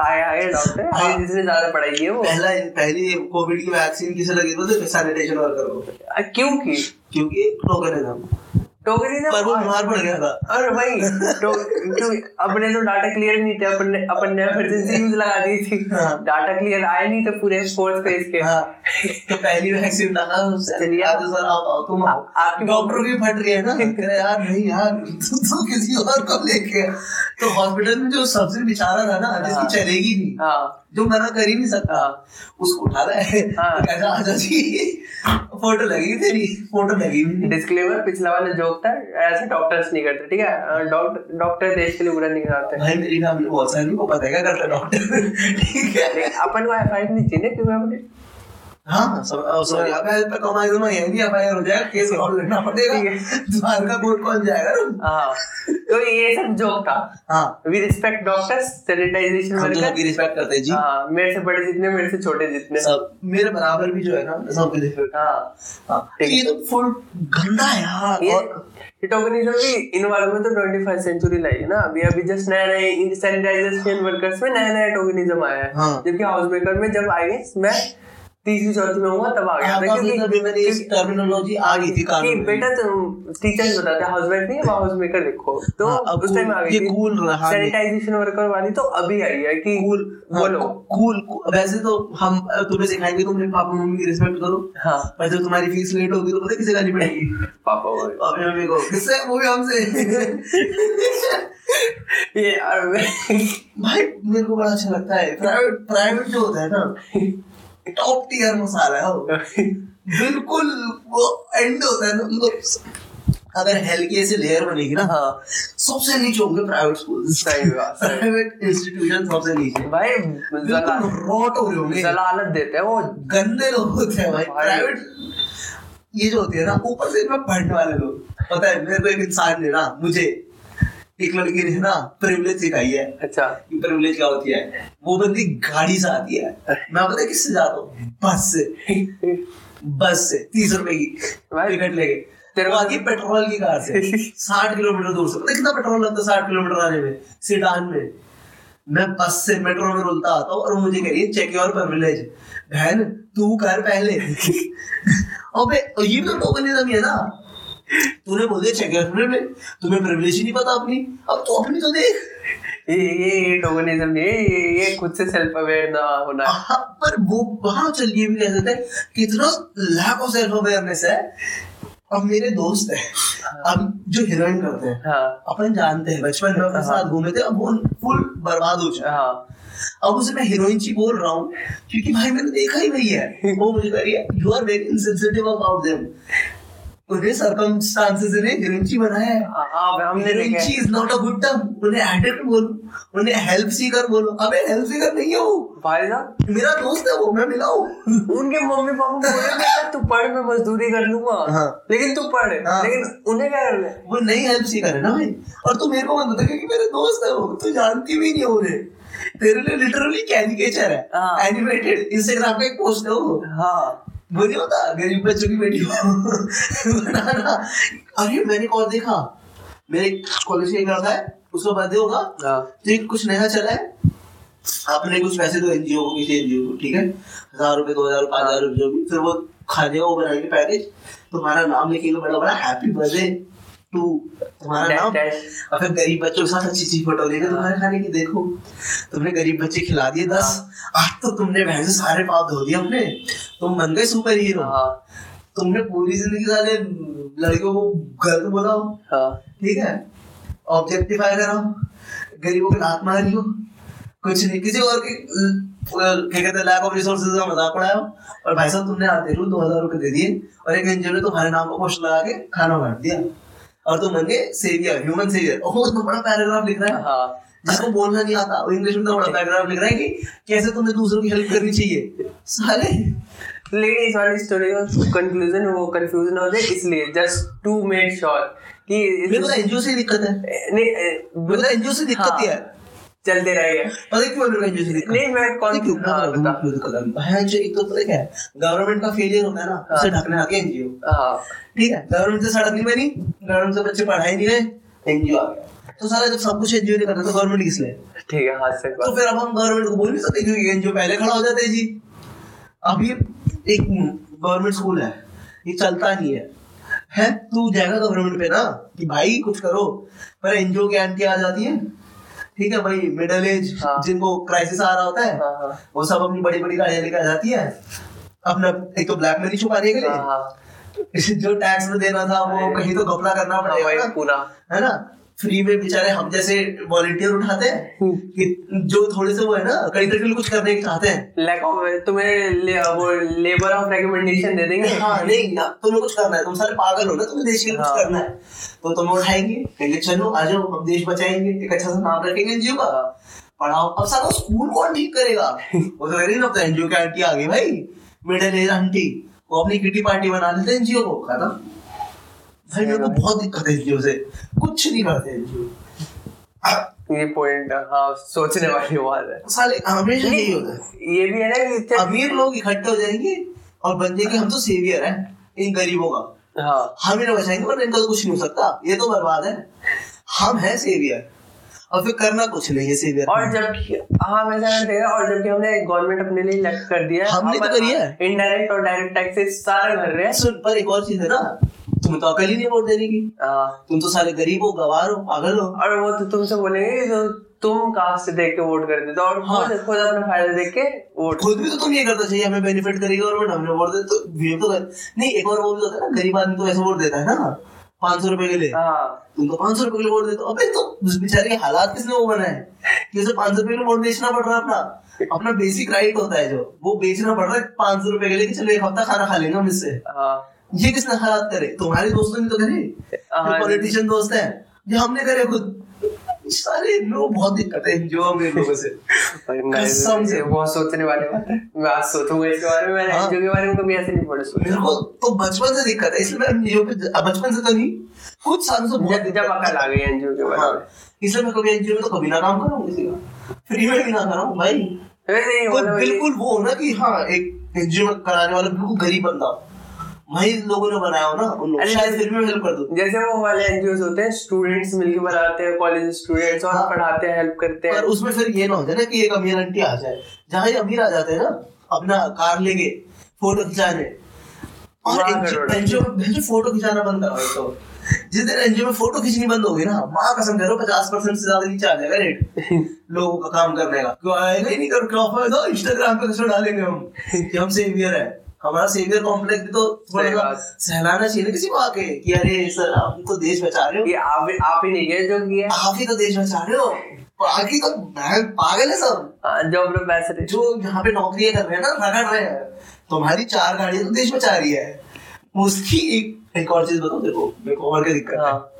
आए आए डॉक्टर आए हाँ। जिसने ज़्यादा पढ़ाई की है वो। पहला पहली कोविड की वैक्सीन किसे लगी? थी सैनिटेशन वर्कर को। क्योंकि क्यों की? क्योंकि टोकनिज्म टोकनिज्म पर वो बीमार पड़ गया था। और भाई तो क्यों अपने तो डाटा क्लियर नहीं थे अपन ने अपन ने इमरजेंसी यूज़ लगा दी थी। हाँ। डाटा क्लियर आए नहीं थे पूरे फोर्थ फ़ेज़ के। हाँ तो पहली वैक्सीन डाला चलिए। आज सर आप आओ तुम आओ। आपकी डॉक्टर भी फट रही है ना। कह यार नहीं यार तू तो किसी और को लेके तो हॉस्पिटल में जो सबसे बेचारा था ना जिसकी हाँ। चलेगी नहीं हाँ। जो मना कर ही नहीं सकता हाँ। उसको उठा रहा है। हाँ। कहता आजा जी फ़ोटो लगी तेरी फ़ोटो लगी डिस्क्लेमर पिछला वाला जोक था ऐसे डॉक्टर्स नहीं करते ठीक है? डॉक्टर देश के लिए बुरा नहीं करते। भाई मेरी फैमिली बहुत सारी को पता है क्या करता डॉक्टर ठीक है। अपन को एफ़ नहीं चाहिए क्योंकि हाँ सॉरी पे कमाई तो अब हो जाएगा केस और लड़ना पड़ेगा। तुम्हारे कोर्ट कौन जाएगा ना हाँ। तो ये सब जोक था। हाँ। वी रिस्पेक्ट डॉक्टर्स सैनिटाइजेशन हम तो वर्कर रिस्पेक्ट करते हैं जी। हाँ मेरे से बड़े जितने मेरे से छोटे जितने। सब मेरे बराबर भी जो है ना सबकी रिस्पेक्ट हाँ। हाँ ये तो फुल गंदा है यार ये टोकनिज्म भी इन तो ट्वेंटी फ़र्स्ट सेंचुरी लाई है ना। अभी अभी जस्ट नया नया सैनिटाइजेशन वर्कर्स में नया नया टोकनिज्म आया है। जबकि हाउस मेकर में जब आए मैं तीसरी चौथी में हुआ तब आ गया हाँ, था क्योंकि मैंने इस टर्मिनोलॉजी आ गई थी कानून। बेटा तुम टीचर्स बताते हैं हाउस वाइफ नहीं है हाउस मेकर देखो। तो हाँ, अब उस टाइम आ गई ये cool रहा सैनिटाइजेशन वर्कर वाली तो अभी आई है कि कूल बोलो कूल वैसे तो हम तुम्हें सिखाएँगे तुम अपने पापा मम्मी की रिस्पेक्ट करो। हाँ। पर जब तुम्हारी फ़ीस लेट होगी तो पता किसे गाली पड़ेगी? पापा वो- पापा मम्मी को। किससे? वो भी हमसे। ये भाई मेरे को बड़ा अच्छा लगता है। प्राइवेट प्राइवेट जो होता है ना टॉप टियर मसाला है वो बिल्कुल वो एंड होता है ना मतलब अगर हेल की ऐसे लेयर बनेगी ना हाँ सबसे नीचे होंगे प्राइवेट स्कूल सही बात, प्राइवेट इंस्टीट्यूशन सबसे नीचे। भाई बिल्कुल जला हो रहे होंगे। जलालत देते हैं वो। गंदे लोग होते हैं भाई। भाई। प्राइवेट ये जो होती है ना ऊपर से इनमें पढ़ने वाले लोग। पता है मेरे को एक इंसान ने ना मुझे एक लड़की ने ना प्रिविलेज सिखाई है। अच्छा। प्रिविलेज क्या होती है? वो बंदी गाड़ी से आती है। मैं पता किससे जाता हूँ? बस से। बस से तीस रुपए की टिकट लेके। तेरे को- आती पेट्रोल की कार से। साठ किलोमीटर दूर से। पता कितना पेट्रोल लगता है साठ किलोमीटर आने में? सिडान में। मैं बस से मेट्रो में रुलता आता हूँ और मुझे कह रही है चेक योर प्रिविलेज बहन तू कर पहले। अबे ये भी तो टोकनिज्म है ना? तूने बोल दिया चेक योर प्रिविलेज तुम्हें प्रिविलेज ही नहीं पता अपनी। अब तो अपनी तो देख। ये ये ये टोकनिज्म ये ये खुद से सेल्फ अवेयर ना होना। है। हाँ, पर वो वहाँ चलिए भी कह सकते हैं कितना लैक ऑफ़ सेल्फ अवेयरनेस है। अब मेरे दोस्त है। अब जो हीरोइन करते हैं। हाँ। अपन जानते हैं बचपन में अपने साथ घूमे थे अब वो फुल बर्बाद हो चुका है। हाँ। अब उसे मैं हीरोइन ची बोल रहा हूँ क्योंकि भाई मैंने देखा ही वही है। वो मुझे कह रही है you are very insensitive about them उन्हें सर्कमस्टांसेस ने हीरोइन ची बनाया है। हाँ हमने देखा heroin is not a good term उन्हें एडिक्ट बोलो उन्हें हेल्प सीकर बोलो। अबे हेल्प सीकर नहीं है वो। भाई साहब। मेरा दोस्त है वो मैं मिला हूँ उनके मम्मी पापा बोले तू पढ़ मैं मजदूरी कर लूँगा। हाँ। लेकिन तू पढ़। हाँ। लेकिन उन्हें क्या करना है? वो नहीं हेल्प सी करे ना भाई। और तू मेरे को मत बता क्योंकि मेरे दोस्त है वो। तू जानती भी नहीं है उन्हें। तेरे लिए लिटरली कैरिकेचर है। हाँ। एनिमेटेड इंस्टाग्राम पे एक पोस्ट है वो। हाँ। वो नहीं होता गरीब बच्चों की बेटी बनाना। अरे मैंने और देखा? मेरे कॉलेज का एक लड़का है उसका बर्थडे होगा। हाँ। तो एक कुछ नया चला है। आपने कुछ पैसे दो एनजीओ को किसी एनजीओ को ठीक है? हज़ार रुपए दो हज़ार पाँच हज़ार रुपये जो भी। फिर वो खाने का वो बनाएँगे पैकेज तुम्हारा नाम लिखेगा बड़ा बड़ा हैप्पी बर्थडे टू तुम्हारा नाम? और फिर गरीब बच्चों के साथ अच्छी अच्छी फ़ोटो लेके तुम्हारे खाने की देखो। तुमने गरीब बच्चे खिला दिए दस आज तो तुमने बहन से सारे पाप धो दिए अपने। तुम बन गए सुपर हीरो हाँ। तुमने पूरी ज़िंदगी सारे लड़कियों को गलत बोला हो। हाँ। ठीक है? ऑब्जेक्टिफाई करो गरीबों के लात मारी हो कुछ नहीं किसी और के क्या कहते हैं लैक ऑफ़ रिसोर्सेज का मज़ाक उड़ाया और भाई साहब तुमने आते दो हज़ार रुपए दे दिए और एक ने तुम्हारे नाम को पोस्ट लगा के खाना बांट दिया। और तुम बन गए सेवियर ह्यूमन सेवियर ओह तो बड़ा पैराग्राफ लिख रहा है। हाँ। जिसको बोलना नहीं आता वो इंग्लिश में तो बड़ा पैराग्राफ लिख रहा है कि कैसे तुम्हें दूसरों की हेल्प करनी चाहिए। साले। लेकिन इस वाली स्टोरी का कंक्लूजन वो कंफ्यूज ना हो जाए इसलिए जस्ट टू मेक श्योर कि मेरे को एनजीओ से दिक्कत है। नहीं मतलब एनजीओ से दिक्कत ही। है। चलते रहेंगे। पता क्यों नहीं मैं कौन क्यों हाँ, जो एक तो पता क्या है? गवर्नमेंट का फेलियर होता है ना उसे ढकने आके एनजीओ हाँ। ठीक है? गवर्नमेंट से सड़क नहीं बनी गवर्नमेंट से बच्चे पढ़ाई नहीं रहे एनजीओ आ गया। तो सारा जब सब कुछ एनजीओ ने करना तो गवर्नमेंट किस लिए? ठीक है हाथ से तो फिर अब हम गवर्नमेंट को बोल नहीं सकते क्योंकि एनजीओ पहले खड़ा हो जाते हैं जी। ये एक गवर्नमेंट स्कूल है ये चलता नहीं है। है तू जाएगा गवर्नमेंट पे ना कि भाई कुछ करो पर एनजीओ की आंटी आ जाती है। ठीक है भाई मिडिल एज हाँ। जिनको क्राइसिस आ रहा होता है हाँ हाँ। वो सब अपनी बड़ी बड़ी गाड़ियाँ लेकर आ जाती है। अपना एक तो ब्लैक मनी छुपाने के लिए। हाँ, हाँ। जो टैक्स में देना था वो कहीं तो घपला करना पड़ेगा। पूरा। है ना? फ्री में बेचारे हम जैसे वॉलंटियर उठाते हैं कि जो थोड़े से वो है ना कहीं तक कुछ करने के चाहते हैं। लैक ऑफ़ तुम्हें ले, वो लेबर ऑफ़ रिकमेंडेशन दे देंगे। हाँ नहीं ना, तुम्हें कुछ करना है तुम सारे पागल हो ना तुम्हें देश के लिए कुछ हाँ। करना है। तो तुम्हें उठाएँगे कहेंगे चलो आ जाओ हम देश बचाएँगे एक अच्छा सा नाम रखेंगे एनजीओ का। हाँ। पढ़ाओ। अब सारा स्कूल कौन ठीक करेगा? वो तो रही ना एनजीओ की आंटी आ गई भाई मिडिल एज आंटी। वो अपनी किटी पार्टी बना लेते एनजीओ को खत्म। भाई मेरे को बहुत दिक्कत है एनजीओ से। कुछ नहीं करते एनजीओ ये पॉइंट हाँ सोचने वाली बात है। साले हमेशा यही होता है। ये भी है ना कि अमीर लोग इकट्ठे हो जाएँगे और बन जाएँगे हम तो सेवियर हैं इन गरीबों का। हाँ। हम इन्हें बचाएँगे वरना इनका तो कुछ नहीं हो सकता। ये तो बर्बाद है। हम हैं सेवियर और फिर करना कुछ नहीं है सेवियर और जब हाँ मैं समझ गया और जबकि हमने गवर्नमेंट अपने लिए इलेक्ट कर दिया हमने तो करी है। इनडायरेक्ट और डायरेक्ट टैक्सेस सारे भर रहे हैं। सुन पर एक और चीज़ है ना। तुम्हें तो अकल ही नहीं वोट देने की? तुम तो सारे गरीब हो गवार हो पागल हो। और वो तो तुमसे बोलेंगे तो तुम कास्ट देख के वोट कर देते और हाँ। खुद अपना फ़ायदा देख के वोट खुद भी तो तुम ये करता चाहिए हमें बेनिफिट करेगी गवर्नमेंट हमने वोट दे तो ये तो नहीं एक और वो भी होता है ना गरीब आदमी तो ऐसे वोट देता है ना। पाँच सौ रुपए के लिए। हाँ। तुम तो पाँच सौ रुपए के लिए वोट देते हो। अबे तो बेचारे के हालात किसने वो बनाए? कि उसे पाँच सौ रुपए के लिए वोट बेचना पड़ रहा है अपना। अपना बेसिक राइट होता है जो। वो बेचना पड़ रहा है पाँच सौ रुपए के लिए चलो एक हफ़्ता खाना खा लेंगे हम इससे। हाँ। ये किसने हालात करे? तुम्हारे दोस्तों ने तो करे। हाँ। पॉलिटिशियन दोस्त हैं। ये हमने करे खुद। सारे लोग बहुत दिक्कत है। जो हमें लोगों से। कसम से। बहुत सोचने वाली बात है। मैं आज सोचूँगा इसके बारे में मैंने हाँ। के बारे में कभी ऐसे नहीं पढ़ा मेरे को तो बचपन से दिक्कत है। इसलिए मैं एनजीओ पे बचपन से तो नहीं कुछ सालों से बहुत जब अकल आ गई एनजीओ के बारे हाँ। में। इसलिए मैं कभी एनजीओ में तो कभी ना काम कर रहा हूँ किसी का। फ्री में भी ना कर रहा हूँ भाई ही मतलब बिल्कुल वो ना कि हाँ एक एनजीओ में कराने वाला बिल्कुल गरीब बंदा हो। वही लोगों ने बनाया हो ना उन लोग शायद फिर भी हेल्प कर दो जैसे वो वाले होते हैं स्टूडेंट्स मिलके बनाते हैं कॉलेज स्टूडेंट्स और हाँ। पढ़ाते हैं हेल्प करते पर हैं उसमें फिर ये ना हो जाए ना कि एक अमीर आंटी आ जाए। जहाँ ये अमीर आ जाते हैं ना अपना कार लेके फ़ोटो खिंचाने। और एनजीओ में फ़ोटो खिंचाना बंद करवाओ तो जिस दिन एनजीओ में फ़ोटो खींचनी बंद होगी ना माँ कसम करो पचास परसेंट से ज़्यादा नीचे आ जाएगा रेट लोगों का काम करने का। क्यों आएगा ही नहीं कर फ़ायदा इंस्टाग्राम पे कैसे डालेंगे हम कि हम सेवियर है। हमारा सेवियर कॉम्प्लेक्स भी तो थोड़ा। सहलाना चाहिए ना किसी को आके कि अरे सर आप तो देश बचा रहे हो। ये आप आप ही नहीं गए जो किया आप ही तो देश बचा रहे हो। बाकी तो मैं पागल है सब। हाँ, जो अपने पैसे दे जो यहाँ पे नौकरियाँ कर रहे हैं ना रगड़ रहे हैं तुम्हारी चार गाड़ियाँ तो देश बचा रही है। उसकी एक एक और चीज़ बताओ देखो मेरे को और क्या दिक्कत है। हाँ।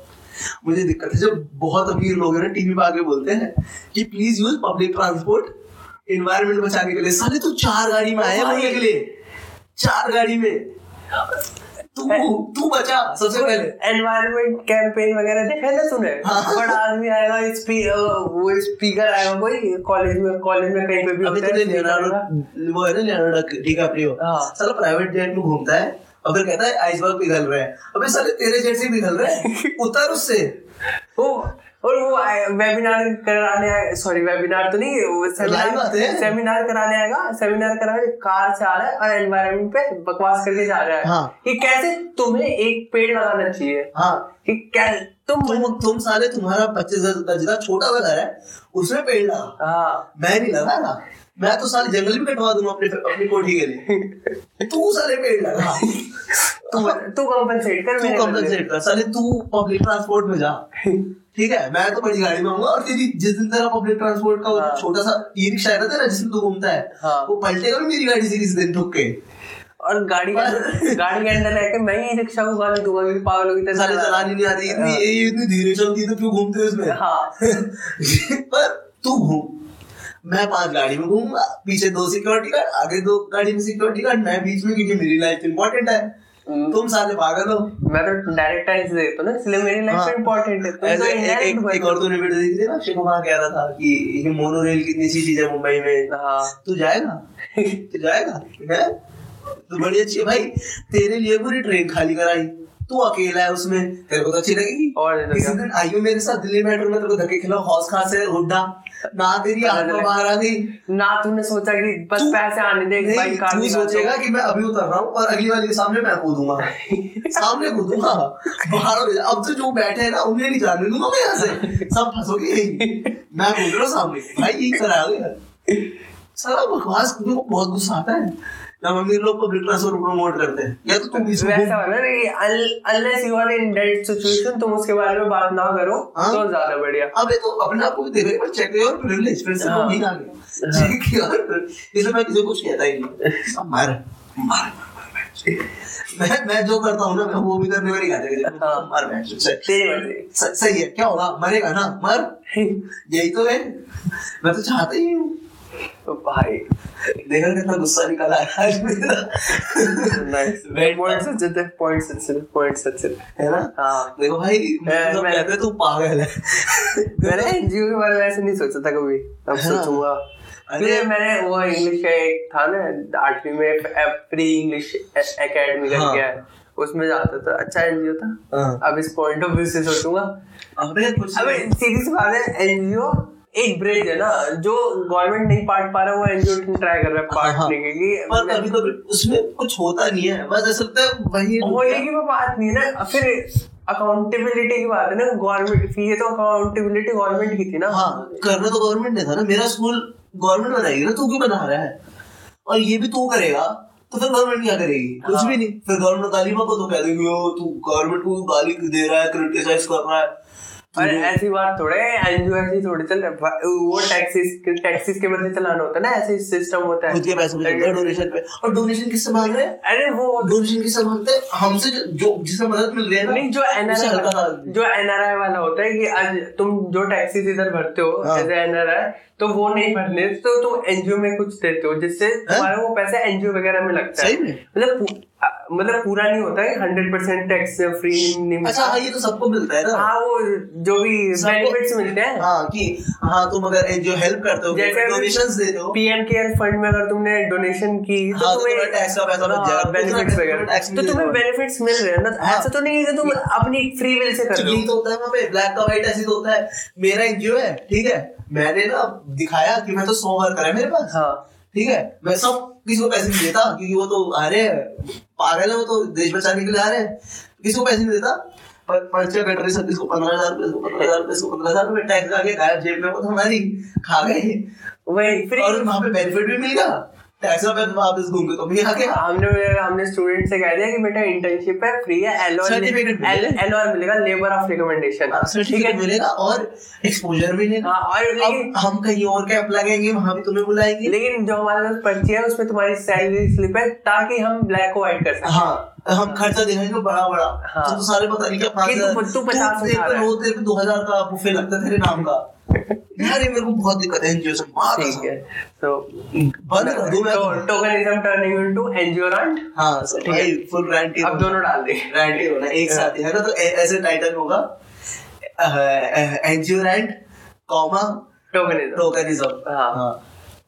मुझे दिक्कत है जब बहुत अमीर लोग हैं ना टीवी पे आके बोलते हैं कि please use public transport environment बचाने के लिए। साले तू चार गाड़ी में आया बोलने के लिए। चार गाड़ी में। तू तू बचा सबसे पहले। एनवायरमेंट कैंपेन वगैरह देखा है ना तूने हाँ। बड़ा आदमी आएगा स्पी वो स्पीकर आएगा कोई कॉलेज में कॉलेज में कहीं पे भी अभी तो है आएगा। लियोनार्डो वो है ना लियोनार्डो डिकाप्रियो। साला प्राइवेट जेट में घूमता है और फिर कहता है आइसबर्ग पिघल रहे हैं। अबे साले तेरे जेट से पिघल रहे हैं? उतर उससे। वो और वो वेबिनार कराने सॉरी वेबिनार तो नहीं वो। सेमिनार सेमिनार कराने आएगा सेमिनार करा रहे कार से आ रहा है और एनवायरमेंट पे बकवास करके जा रहा है। हाँ। कि कैसे तुम्हें एक पेड़ लगाना चाहिए? हाँ। कि क्या तुम तुम तुम सारे तुम्हारा पच्चीस हज़ार का छोटा वाला घर है उसमें पेड़ लगा। हाँ। मैं नहीं लगा रहा मैं तो साले जंगल भी कटवा दूँगा अपने अपनी कोठी के लिए। तू साले पेड़ लगा। तू तू कंपनसेट कर तू कंपनसेट कर। साले तू पब्लिक ट्रांसपोर्ट में जा। ठीक है? मैं तो बड़ी गाड़ी में आऊँगा और तेरी जिस दिन तेरा पब्लिक ट्रांसपोर्ट का हाँ। छोटा सा ई रिक्शा है ना तेरा जिसमें तू घूमता है हाँ। वो पलटेगा मेरी गाड़ी से किसी दिन ठुक के। और गाड़ी के गाड़ी के अंदर रह के मैं ही रिक्शा को गाली दूँगा क्योंकि पागलों की तरह साले चला। चलानी नहीं आती इतनी हाँ। ये इतनी धीरे चलती है तो क्यों घूमते हो इसमें हाँ। पर तू घूम। मैं पाँच गाड़ी में घूमूँगा पीछे दो सिक्योरिटी गार्ड आगे दो गाड़ी में सिक्योरिटी गार्ड मैं बीच में क्योंकि मेरी लाइफ इंपॉर्टेंट है। हम्म। तुम साले पागल हो। मैं तो डायरेक्ट आंसर देता हूँ ना इसलिए मेरी लाइफ हाँ। में इम्पोर्टेंट है तुम तो ऐसे एक, एक, एक और तूने वीडियो देखी थी ना अक्षय कुमार कह रहा था कि ये मोनो रेल कितनी अच्छी चीज़ है मुंबई में। हाँ। तू जाएगा? तू जाएगा? है? तो बड़ी अच्छी है भाई तेरे लिए पूरी ट्रेन खाली कराई। तू अकेला है उसमें तेरे को तो अच्छी लगेगी। और किसी? दिन आइयो मेरे साथ दिल्ली मेट्रो में तेरे को धक्के खिलाओ हौस खास है हुड्डा। ना तेरी आत्मा बाहर आ गई ना तूने सोचा कि बस पैसे आने दे भाई कार तू। सोचेगा कि मैं अभी उतर रहा हूँ और अगली वाली के सामने मैं कूदूँगा। सामने कूदूँगा। बाहर हो अब तो जो बैठे हैं ना उन्हें नहीं जाने दूँगा मैं यहाँ से। सब फंसोगे मैं कूद रहा हूँ सामने। भाई ये करा गया सारा बकवास मुझे बहुत गुस्सा आता है। जब अमीर लोग पब्लिक ट्रांसपोर्ट प्रमोट करते हैं। या तो तुम इसको वैसा वाला ना कि unless you are in date situation तुम उसके बारे में बात ना करो हाँ। तो ज़्यादा बढ़िया। अबे तो अपने आप को भी देखो बार चेक योर प्रिविलेज फिर से नहीं आ गया चेक योर इसलिए मैं किसी को कुछ कहता ही नहीं अब मार मार मैं मैं जो करता हूँ ना मैं वो भी करने वाली कहते। मार स- सही है क्या होगा? मरेगा ना? मर। यही तो है। मैं तो चाहता ही हूँ। तो भाई देखा कितना गुस्सा निकला है आज मेरा। Nice point such point such point सच है है ना? हाँ। देखो भाई मैं- हैं तू पागल है। मैंने एनजीओ के बारे में ऐसे नहीं सोचा था कभी। अब। सोचूँगा। अरे- अरे मैंने वो इंग्लिश का एक था ना आठवीं में फ्री इंग्लिश एकेडमी। करके उसमें जाता था। अच्छा एनजीओ था। अब इस पॉइंट ऑफ़ व्यू से सोचूँगा। अबे कुछ अबे सीधी सी बात है एनजीओ एक ब्रिज है ना जो गवर्नमेंट नहीं पार्ट पा रहा है वो एनजीओ ट्राई कर रहा है हाँ, हाँ। पार्टने के पर कि कभी कभी उसमें कुछ होता नहीं है। बस ऐसा लगता है वही होने की वो बात नहीं है ना। फिर अकाउंटेबिलिटी की बात है ना गवर्नमेंट ये तो अकाउंटेबिलिटी गवर्नमेंट की थी ना। हाँ करना तो गवर्नमेंट ने था ना। मेरा स्कूल गवर्नमेंट बनाएगी ना तू क्यों बना रहा है? और ये भी तू करेगा तो फिर गवर्नमेंट क्या करेगी? कुछ हाँ। भी नहीं। फिर गवर्नमेंट गाली को तो कह देगी तू गवर्नमेंट को गाली दे रहा है क्रिटिसाइज कर रहा है। अरे ऐसी बात थोड़े एनजीओ ऐसी थोड़ी चल है वो टैक्सेस टैक्सेस के बदले चलाना होता है ना ऐसे सिस्टम होता है। खुद के पैसे पे डोनेशन पे। और डोनेशन किससे मांग रहे हैं? अरे वो डोनेशन किससे मांगते हैं? हमसे जो- जिसे मदद मिल रही है नहीं जो एनआरआई जो एनआरआई वाला होता है कि आज तुम जो टैक्सेस इधर भरते हो हाँ। एज एनआरआई तो वो नहीं भरने तो तुम एनजीओ में कुछ देते हो जिससे तुम्हारा वो पैसा एनजीओ वगैरह में लगता है। मतलब मतलब पूरा नहीं होता है हंड्रेड परसेंट टैक्स फ्री नहीं अच्छा हाँ ये तो सबको मिलता है ना। हाँ वो जो भी बेनिफिट्स मिलते हैं। हाँ कि हाँ तुम अगर एनजीओ हेल्प करते हो जैसे डोनेशंस देते हो। पीएम केयर फंड में अगर तुमने डोनेशन की हाँ, तो तुम्हारा tax का पैसा बच जाएगा। बेनिफिट्स वगैरह। तो तुम्हें बेनिफिट्स मिल रहे हैं ना हाँ। ऐसा तो नहीं है कि तुम अपनी फ्री विल से कर तो रहे यही हो। तो होता है वहाँ पे ब्लैक का व्हाइट ऐसे तो होता है। मेरा एनजीओ है ठीक है मैंने ना दिखाया कि मैं तो सौ वर्कर है मेरे पास। हाँ। ठीक है मैं सब किसी को पैसे नहीं देता क्योंकि वो तो आ रहे हैं पागल है वो तो देश बचाने के लिए आ रहे हैं। किसी को पैसे नहीं देता। पर पर्चा कट रही सब किसको पंद्रह हज़ार रुपए पंद्रह हज़ार रुपए पंद्रह हज़ार रुपए टैक्स आगे गायब जेब में वो तो हमारी खा गए। वही और वहाँ पे बेनिफिट भी मिल गया। वापस घूम के तो भी आ गया हमने हमने स्टूडेंट से कह दिया कि बेटा इंटर्नशिप है फ्री है एलओआर मिलेगा। एलओआर मिलेगा लेबर ऑफ़ रिकमेंडेशन ठीक है? मिलेगा और एक्सपोजर मिलेगा हाँ और लेकिन हम कहीं और कैंप लगेंगे वहाँ भी तुम्हें बुलाएँगे। लेकिन जो हमारे पास पर्ची है उसमें तुम्हारी सैलरी स्लिप है ताकि हम ब्लैक को व्हाइट कर सकते हाँ। हम खर्चा दिखाएँगे बड़ा बड़ा। हाँ। तो, तो सारे पता नहीं क्या पाँच तू- पचास तेरे दो हज़ार का बुफे लगता है तेरे नाम का। यार ये मेरे को बहुत दिक्कत है एनजीओ से मार ठीक है तो बंद कर दूँ मैं तो tokenism turning into NGO rant हाँ सर ठीक है। फुल रैंट अब दोनों डाल दे। रैंट ही होना एक साथ है ना? तो ऐसे टाइटल होगा NGO rant comma tokenism tokenism हाँ।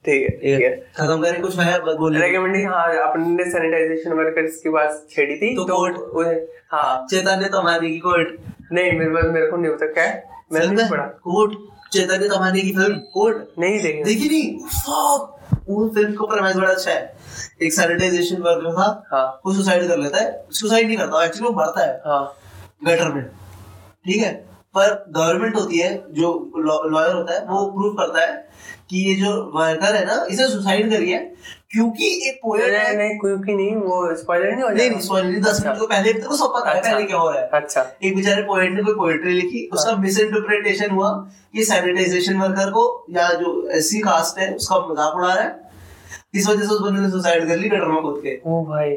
ठीक है खत्म करें कुछ मैं बोलने हाँ अपने सैनिटाइजेशन वर्कर्स की बात छेड़ी थी तो तो कोर्ट। उन्हें- हाँ चैतन्य तमानी की कोर्ट नहीं मेरे पास मेरे को नहीं होता है। मैंने नहीं पढ़ा। कोर्ट चैतन्य तमानी की फ़िल्म कोर्ट नहीं देखी देखी नहीं? वो फ़िल्म का प्रमाइज बड़ा अच्छा है। एक सैनिटाइजेशन वर्कर था हाँ। वो सुसाइड कर लेता है। सुसाइड नहीं करता एक्चुअली वो मरता है। हाँ। गटर में। ठीक है? पर गवर्नमेंट होती है जो लॉयर होता है वो प्रूव करता है कि ये जो वर्कर है ना इसे सुसाइड करी है क्योंकि एक पोएट नहीं है नहीं क्योंकि नहीं वो स्पॉइलर नहीं हो नहीं जाएगा। नहीं सॉरी दस मिनट को पहले तेरे को सब पता है अच्छा। पहले क्या हो रहा है। अच्छा। एक बेचारे पोएट ने कोई पोएट्री लिखी उसका मिस इंटरप्रिटेशन हुआ ये सैनिटाइजेशन वर्कर को या जो एससी कास्ट है उसका मज़ाक उड़ा रहा है। इस वजह से उस बंदे ने सुसाइड कर ली गटर में कूद के। ओ भाई।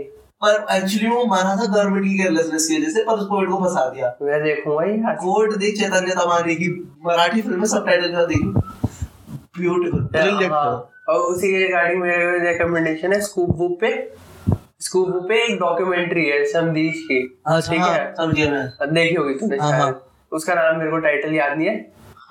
पर एक्चुअली वो मारा था गवर्नमेंट की केयरलेसनेस की वजह से पर उस पोएट को फंसा दिया। मैं देखूँगा आज। कोर्ट देख चैतन्य तमानी की मराठी फ़िल्म में सब टाइटल का देखी ब्यूटीफुल ब्रिलियंट और उसी के रिगार्डिंग मेरे रिकमेंडेशन है स्कूप बुक पे। स्कूप पे एक डॉक्यूमेंट्री है समदीश की। अच्छा ठीक हाँ, है समझ गया मैं। देखी होगी तूने हाँ, शायद। हाँ। उसका नाम मेरे को टाइटल याद नहीं है।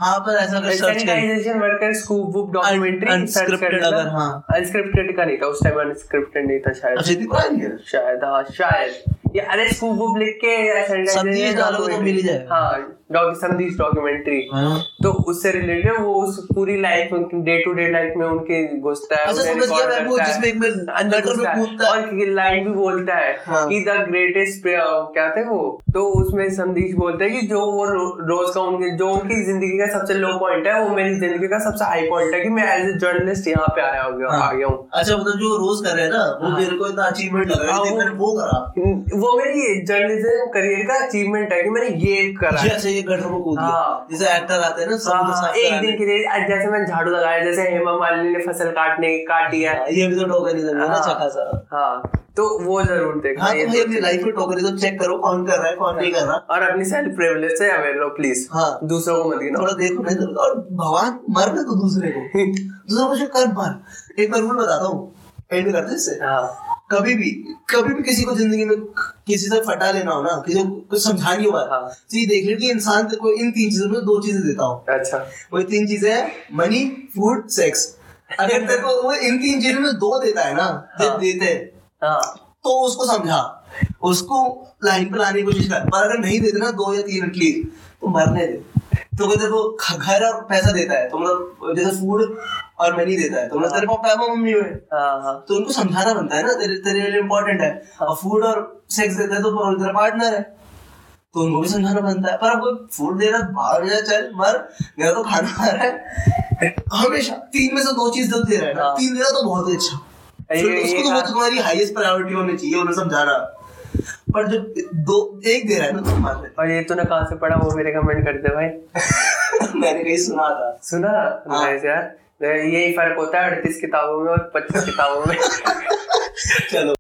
हाँ पर ऐसा कर। सर्च कर worker scoop book documentary unscripted अगर, हाँ। अनस्क्रिप्टेड का नहीं था उस टाइम अनस्क्रिप्टेड नहीं था शायद। अच्छा दिखा नहीं शायद हाँ शायद। ये अरे स्कूप बुक लिख के सब चीज़ डालोगे तो मिल जाएगा। हाँ डॉक्यूमेंट्री संदेश डॉक्यूमेंट्री हाँ। तो उससे रिलेटेड वो उस पूरी लाइफ उनकी डे टू डे लाइफ में उनके घुसता है अच्छा, समझ गया मैं वो जिसमें एक में अंदर में कूदता है। और लाइन भी बोलता है हाँ। कि द ग्रेटेस्ट क्या थे वो तो उसमें संदेश बोलते हैं कि जो वो रोज का उनके जो उनकी ज़िंदगी का सबसे लो पॉइंट है वो मेरी ज़िंदगी का सबसे हाई पॉइंट है कि मैं एज ए जर्नलिस्ट यहाँ पे आया हो गया हाँ। आ गया हूँ अच्छा मतलब जो रोज कर रहे हैं ना वो हाँ। मेरे को इतना अचीवमेंट लग रहा है वो- मैंने वो करा वो मेरी जर्नलिज्म करियर का अचीवमेंट है कि मैंने ये करा ये गटर में कूद हाँ। जैसे एक्टर आते हैं ना हाँ, समुद्र हाँ, एक दिन के लिए जैसे मैं झाड़ू लगाया जैसे हेमा मालिनी ने फ़सल काटने काटी है हाँ, ये भी तो टोकनिज्म है ना हाँ। हाँ तो वो ज़रूर देखना हाँ तो भाई अपनी लाइफ में टोकनिज्म चेक करो कौन कर रहा है कौन नहीं कर रहा। और अपनी सेल्फ प्रिविलेज से अवेयर रहो प्लीज़ हाँ। दूसरों को मत गिनो। थोड़ा देखो नहीं तो और भगवान मर ना तो दूसरे को। दूसरा कुछ कर मर। एक बार मैं बताता हूँ। एंड करते इससे। हाँ। कभी भी कभी भी किसी को ज़िंदगी में किसी से फटा लेना हो ना किसी को कुछ हो। बात हाँ। तो ये देख लो कि इंसान को इन तीन चीज़ों में दो चीज़ें देता हूँ। अच्छा। वो तीन चीज़ें हैं मनी फ़ूड सेक्स अगर तेरे को वो इन तीन चीज़ों में दो देता है ना जो हाँ। देते हैं हाँ। तो उसको समझा। उसको लाइन पर लाने की कोशिश कर। पर अगर नहीं देते ना दो या तीन एटलीस्ट तो मरने दे। तो अगर तेरे घर और पैसा देता है तो मतलब जैसे फ़ूड और मैं नहीं देता है। तो मतलब तेरे पापा पापा मम्मी हुए हाँ हाँ। तो उनको समझाना बनता है ना तेरे तेरे लिए इम्पोर्टेंट है। और फ़ूड और सेक्स देता है तो वो तेरा पार्टनर है। तो उनको भी समझाना बनता है। पर अब फ़ूड दे रहा है, भाग जा चल मर। मेरा तो खाना आ रहा है। हमेशा तीन में से दो चीज़ तो दे रहा है ना। हाँ। तीन दे रहा तो बहुत ही अच्छा। उसको तो वो तुम्हारी हाईएस्ट प्रायोरिटी होनी चाहिए उन्हें समझाना। पर जो दो एक दे रहा है ना तो मार और ये तूने कहाँ से पढ़ा वो मेरे कमेंट कर दे भाई। मैंने कहीं सुना था। सुना? हाँ। नाइस यार। यही फ़र्क होता है अड़तीस किताबों में और पच्चीस किताबों में। चलो।